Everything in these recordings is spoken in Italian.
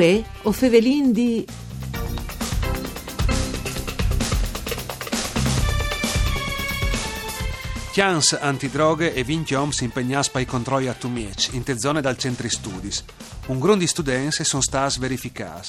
Uè, o fevelin di... Chians antidroghe e 20 oms impegnati per i controlli a Tumiec, in te zone dal centri studis. Un gruppo di studenti sono stati verificati.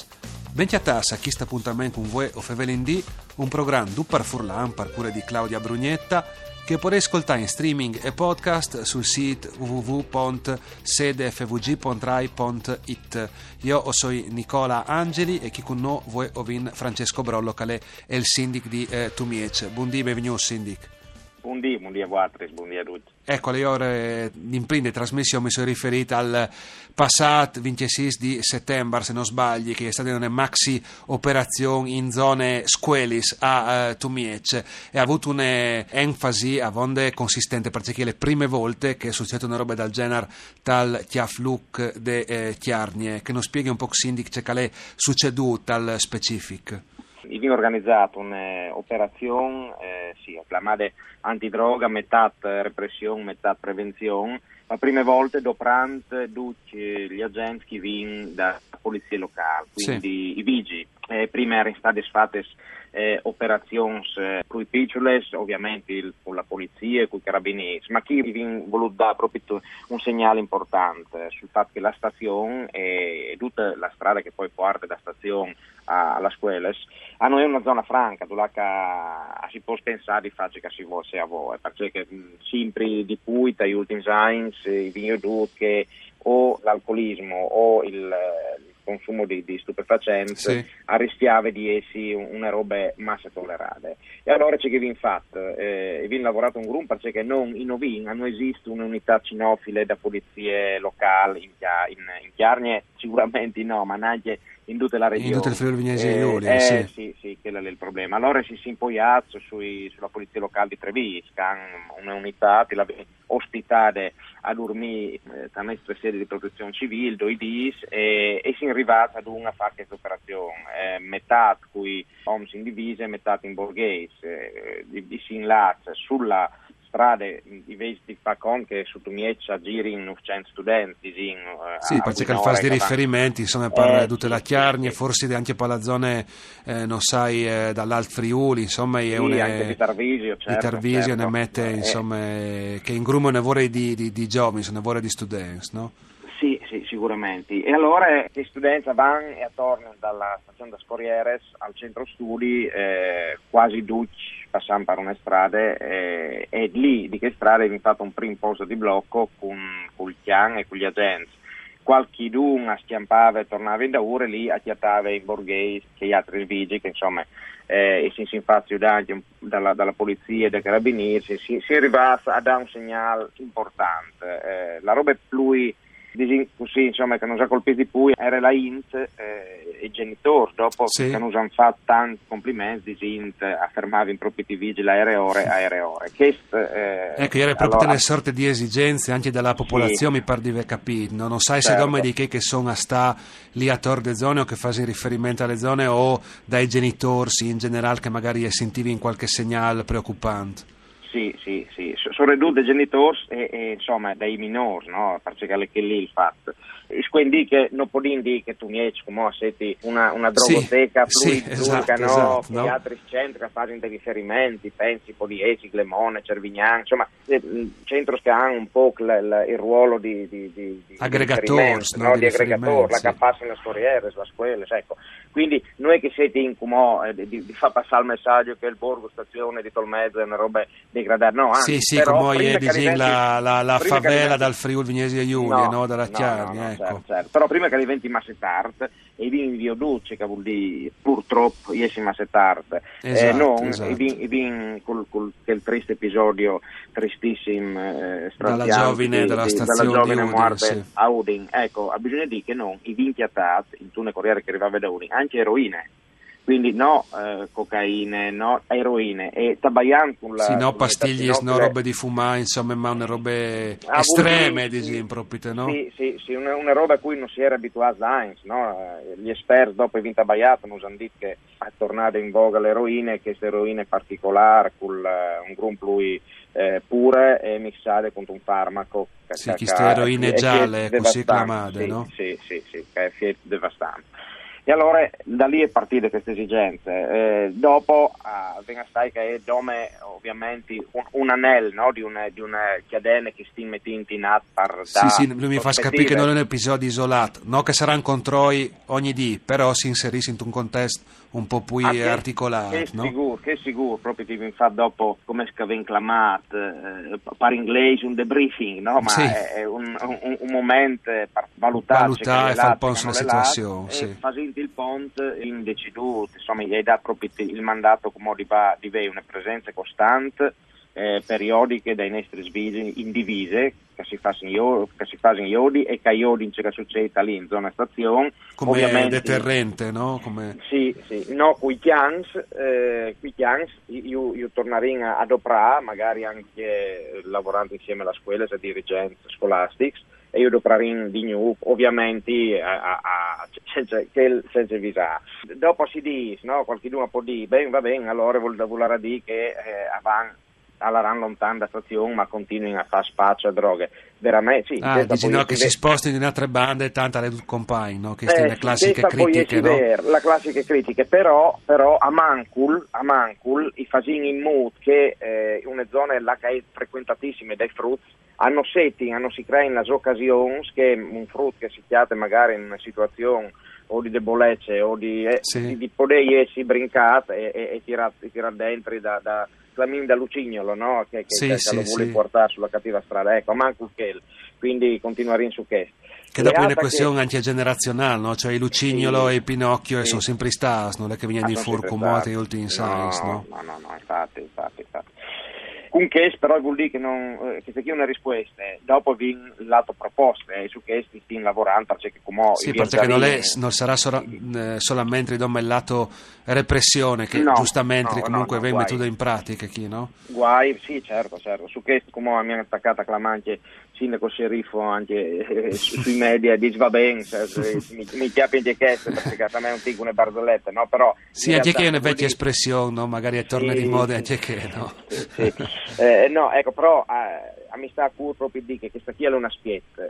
Benti a chi sta appuntamento con voi o fevelin di un programma du par Furlan, par cure di Claudia Brugnetta, che potete ascoltare in streaming e podcast sul sito www.sedefvg.rai.it. Io sono Nicola Angeli e chi con noi voi ovin Francesco Brollo, che è il sindic di eh, Tumiec. Buondì, benvenuto sindic. Buondì, buondì a voi, buondì a tutti. Ecco, alle ore in prima trasmissione mi sono riferito al passato 26 di settembre, se non sbagli, che è stata una maxi operazione in zone scuelis a uh, Tumiec e ha avuto un'enfasi a vonde consistente perché le prime volte che è successo una roba del genere tal Tiafluk de eh, Chiarnie, che non spieghi un po' Sindic c'è che è succeduto tal specific. Abbiamo organizzato un'operazione, eh, sì, chiamata antidroga, metà repressione, metà prevenzione, la prima volta dopo tutti gli agenti che vengono da polizia locale, quindi sì. i vigili. Eh, prima erano state fatte eh, operazioni eh, con i piccioli, ovviamente il, con la polizia e con i carabinieri, ma chi vi voluto dare proprio un segnale importante sul fatto che la stazione e tutta la strada che poi parte da stazione alla scuola hanno una zona franca dove si può pensare di fare che si vuole a voi, perché sempre di cui dagli ultimi anni i che o l'alcolismo o il, consumo di, di stupefacenti sì. arrischiava di essere una roba massa tollerata. E allora c'è che vi fatto, eh, vi lavorato un gruppo perché non in Ovin non esiste un'unità cinofile da polizie locali in, in, in Chiarnie, sicuramente no, ma neanche in tutta la regione. In tutto il Friuli Vignesi eh, Giulia, eh, sì. sì. sì, quello è il problema. Allora si è impogliato sulla polizia locale di Treviso, che ha un'unità che l'aveva ospitata a dormire eh, tra nostre sedi di protezione civile, due DIS, e, e si è arrivata ad una fare questa operazione, eh, metà cui homes in divise, metà in borghese, eh, di, di si inlazza sulla strade invece di fare con che su Tumieccia giri in 100 studenti in, uh, sì perché il fase di riferimenti insomma per eh, tutte le chiarnie sì, forse anche per la zona eh, non sai eh, dall'Alt Friuli insomma è sì, una, anche di Tarvisio certo, di Tarvisio certo. ne mette eh. insomma che in grumo ne vorrei di, di, di giovani ne vorrei di studenti no? Sì, sì, sicuramente. E allora gli studenti vanno e tornano dalla stazione da Scorrieres al centro studi eh, quasi duci passando per una strada eh, e lì di che strada abbiamo fatto un primo posto di blocco con, con il Chian e con gli agenti. Qualche a schiampava e tornava in Daure, lì acchiattava i borghesi che gli altri vigili, che insomma eh, si infatti dalla, dalla polizia e dai carabinieri, si, si è arrivato a dare un segnale importante. Eh, la roba è più così, insomma, che non si ha colpito di più era la Int eh, e i genitori, dopo sì. che non hanno fatto tanti complimenti, Int affermava in proprio vigili aereore, aereore. Questo, eh, ecco, era proprio allora, una sorta di esigenze anche dalla popolazione, sì. mi pare di aver capito, no? non sai certo. se come di che, che sono a sta lì a tor de zone o che fanno riferimento alle zone o dai genitori in generale che magari sentivi in qualche segnale preoccupante. Sì, sì, sì, sono ridotte genitori e, e, insomma dai minori, no? Perché che lì il fatto. Quindi che non può dire che tu mi hai come siete una, una drogoteca sì, fluida, sì, esatto, no? esatto, no? gli altri centri fanno dei riferimenti, pensi Poliesi, Clemone, Cervignano, insomma, eh, centri che hanno un po' l, l, il ruolo di, di, di, di aggregatore, no? di, aggregatore, la che passano le storiere, la scuola, ecco. Quindi non è che siete in comò eh, di, di, far passare il messaggio che il borgo stazione di Tolmezzo è una roba degradata, no, anzi, Sì, sì, come diventi, la, la, la favela diventi... dal Friuli Vignesi Giulia, no, no, dalla no, Chiari, no, ecco. Certo, certo. Però prima che diventi massetart e vin vio duce, che vuol dire purtroppo iesi massetart, eh, esatto, eh, non esatto. e vin, e vin col, col, quel triste episodio tristissimo eh, dalla giovine della stazione dalla giovine morte sì. a Udin, ecco, bisogna dire che non i vinti attati, in tune corriere che arrivava da Udin, anche eroine. Quindi no eh, cocaine, no eroine e tabaian con la... Sì, no pastiglie, no robe di fumare, insomma, ma una robe ah, estreme, diciamo, proprio, no? Sì, sì, sì una, una, roba a cui non si era abituato anche, no? Gli esperti dopo il vinto tabaiato non hanno detto che è tornata in voga l'eroina, che questa eroina è particolare, con uh, un gruppo lui eh, pure e mixate con un farmaco. Sì, queste eroine gialle, così chiamate, sì, no? Sì, sì, sì, che è devastante. E allora da lì è partita questa esigenza. Eh, dopo eh, venga stai che è dome ovviamente un, un anello no? di una, di una chiadene che sti mettendo in atto Sì, sì, lui mi fa capire che non è un episodio isolato, no che saranno controlli ogni dì, però si inserisce in un contesto un po' più ah, articolato. Che, no? sicuro, che sicuro, proprio ti infatti dopo come scaven clamat, eh, per inglese un debriefing, no? ma sì. è un, un, un momento per valutare, valutare e fare un po' sulla situazione. Sì il ponte in deciduto, insomma gli hai dato proprio il mandato come di, di una presenza costante, eh, periodiche dai nostri svisi indivise che si fanno in iodi e che iodi in cerca succede lì in zona stazione come Ovviamente, deterrente no? Come... sì, sì, no, qui chians eh, qui chians io, io tornerò ad operare magari anche lavorando insieme alla scuola se dirigente scolastics e io dovrò di new ovviamente a, a, a, senza, senza visare. Dopo si dice, no? qualcuno può dire, bene va bene, allora vuol, vuol dire che eh, avanti allaran lontano da stazione ma continuino a fare spaccio a droghe veramente sì ah, dici no che si spostino in altre bande tanta le compagni no? che eh, le classiche critiche no? la classiche critiche però, però a Mancul a Mancul i fasini in mood che eh, una zona là che è frequentatissime dai frutti hanno setting, hanno si crea in le occasioni che un frutto che si chiate magari in una situazione o di debolezza o di, eh, sì. di, di poter essere brincato e, e, e tirare tira dentro da, da Flamin da Lucignolo no? che, che, sì, che sì, lo vuole portare sulla cattiva strada ecco, manco che quindi continuare in su questo che dopo è una questione che... anche generazionale, no? cioè il Lucignolo sì, e il Pinocchio sì. sono sempre stati, non è che vengono di fur come altri ultimi no, no? No, no, no, infatti, infatti, infatti. Questo però vuol dire che, non, eh, che se chi una risposta, dopo vi lato proposte e su questo si sta lavorando perché come Sì, perché non, è, non, sarà sola, eh, solamente il lato repressione che no, giustamente no, comunque no, no, viene mettuto in pratica chi, no? Guai, sì, certo, certo. Su questo come mi hanno attaccato la Clamanche sindaco sceriffo anche eh, sui media dice va bene cioè, mi, mi piace anche questo perché a me non dico una barzelletta no però sì anche che è una vecchia espressione no? magari è torna sì, di moda anche che no? sì, eh, no ecco però eh, a mi sta a cuore proprio di che questa qui è una spietta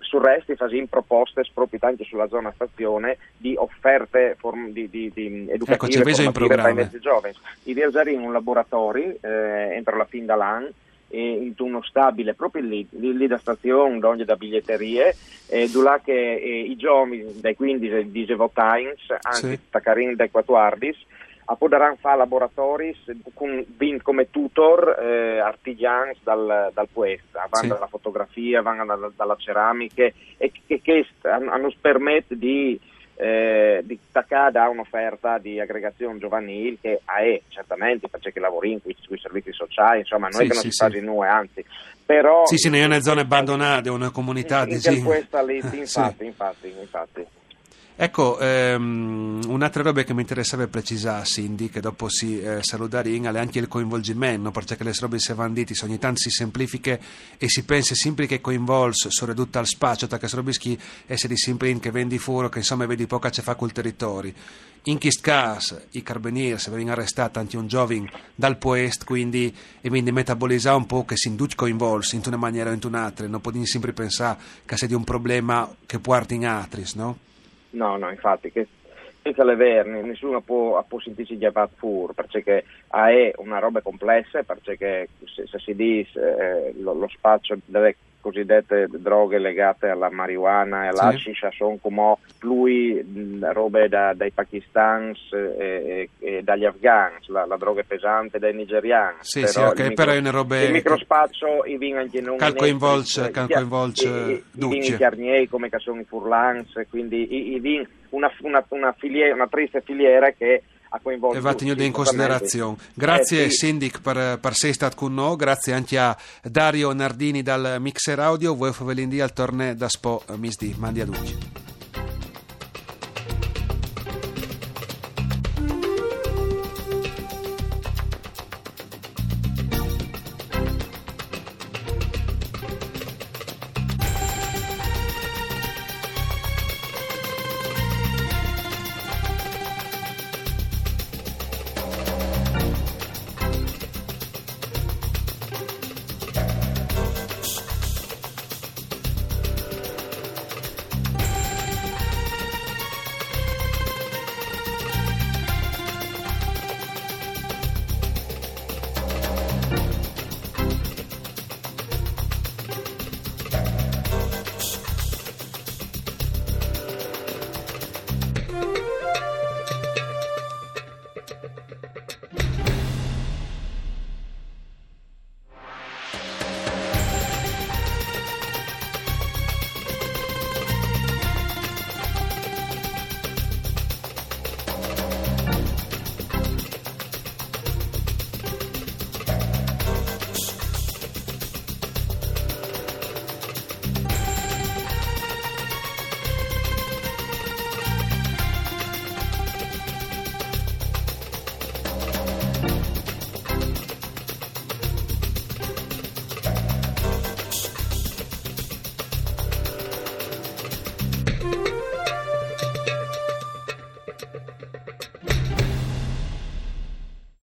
sul resto facciamo proposte proprio anche sulla zona stazione di offerte form, di, di, di educative ecco, per i mezzi giovani. Di viaggiare in un laboratorio eh, entro la fin dall'anno in uno stabile proprio lì, lì, da stazione, donde da biglietterie, eh, dove che eh, i giovani dai 15 di Times, anche sì. Taccarin dai 14, a poderan fare laboratori con, come tutor eh, artigiani dal, dal puesta, vanno sì. dalla fotografia, vanno dalla, dalla ceramica e che hanno permette di eh, di staccare a un'offerta di aggregazione giovanile che è certamente perché lavori in cui, sui servizi sociali, insomma non sì, è che non sì, si sì. noi, anzi però... Sì, sì, nelle zone abbandonate, una comunità in, in di... questa lì, infatti, infatti, infatti. Ecco, ehm, un'altra roba che mi interesserebbe precisare, Cindy, che dopo si eh, saluta è anche il coinvolgimento, perché le robe si vanditi, ogni tanto si semplifica e si pensa sempre che coinvolge, soprattutto al spazio, perché si robischi essere sempre che vendi fuori, che insomma vedi poco ce fa col territorio. In questo caso i carabinieri se vengono arrestati anche un giovane dal poest, quindi e quindi metabolizzare un po' che si induce coinvolge in una maniera o in un'altra, non possiamo sempre pensare che sia di un problema che può in altri, no? No, no, infatti, che senza le verne nessuno può, può sentirsi chiamato fur, perché è una roba complessa, perché se, se si dice eh, lo, lo, spazio delle cosiddette droghe legate alla marijuana e all'ascisha sì. sono come più robe da, dai pakistans e, e, e, dagli afghans, la, la, droga pesante dai nigeriani. Sì, però sì, ok, micro, però è una roba... Il microspazio i vin anche non... Cal coinvolge, cal coinvolge i, i carnieri come che sono i furlans, quindi i, i vin, una, una, una, filiera, una triste filiera che a coinvolgere. E va tenuto in considerazione. Grazie eh, sì. Sindic per, per essere stato con noi, grazie anche a Dario Nardini dal Mixer Audio, voi favelindi al torneo da Spo Misdi. Mandi a tutti.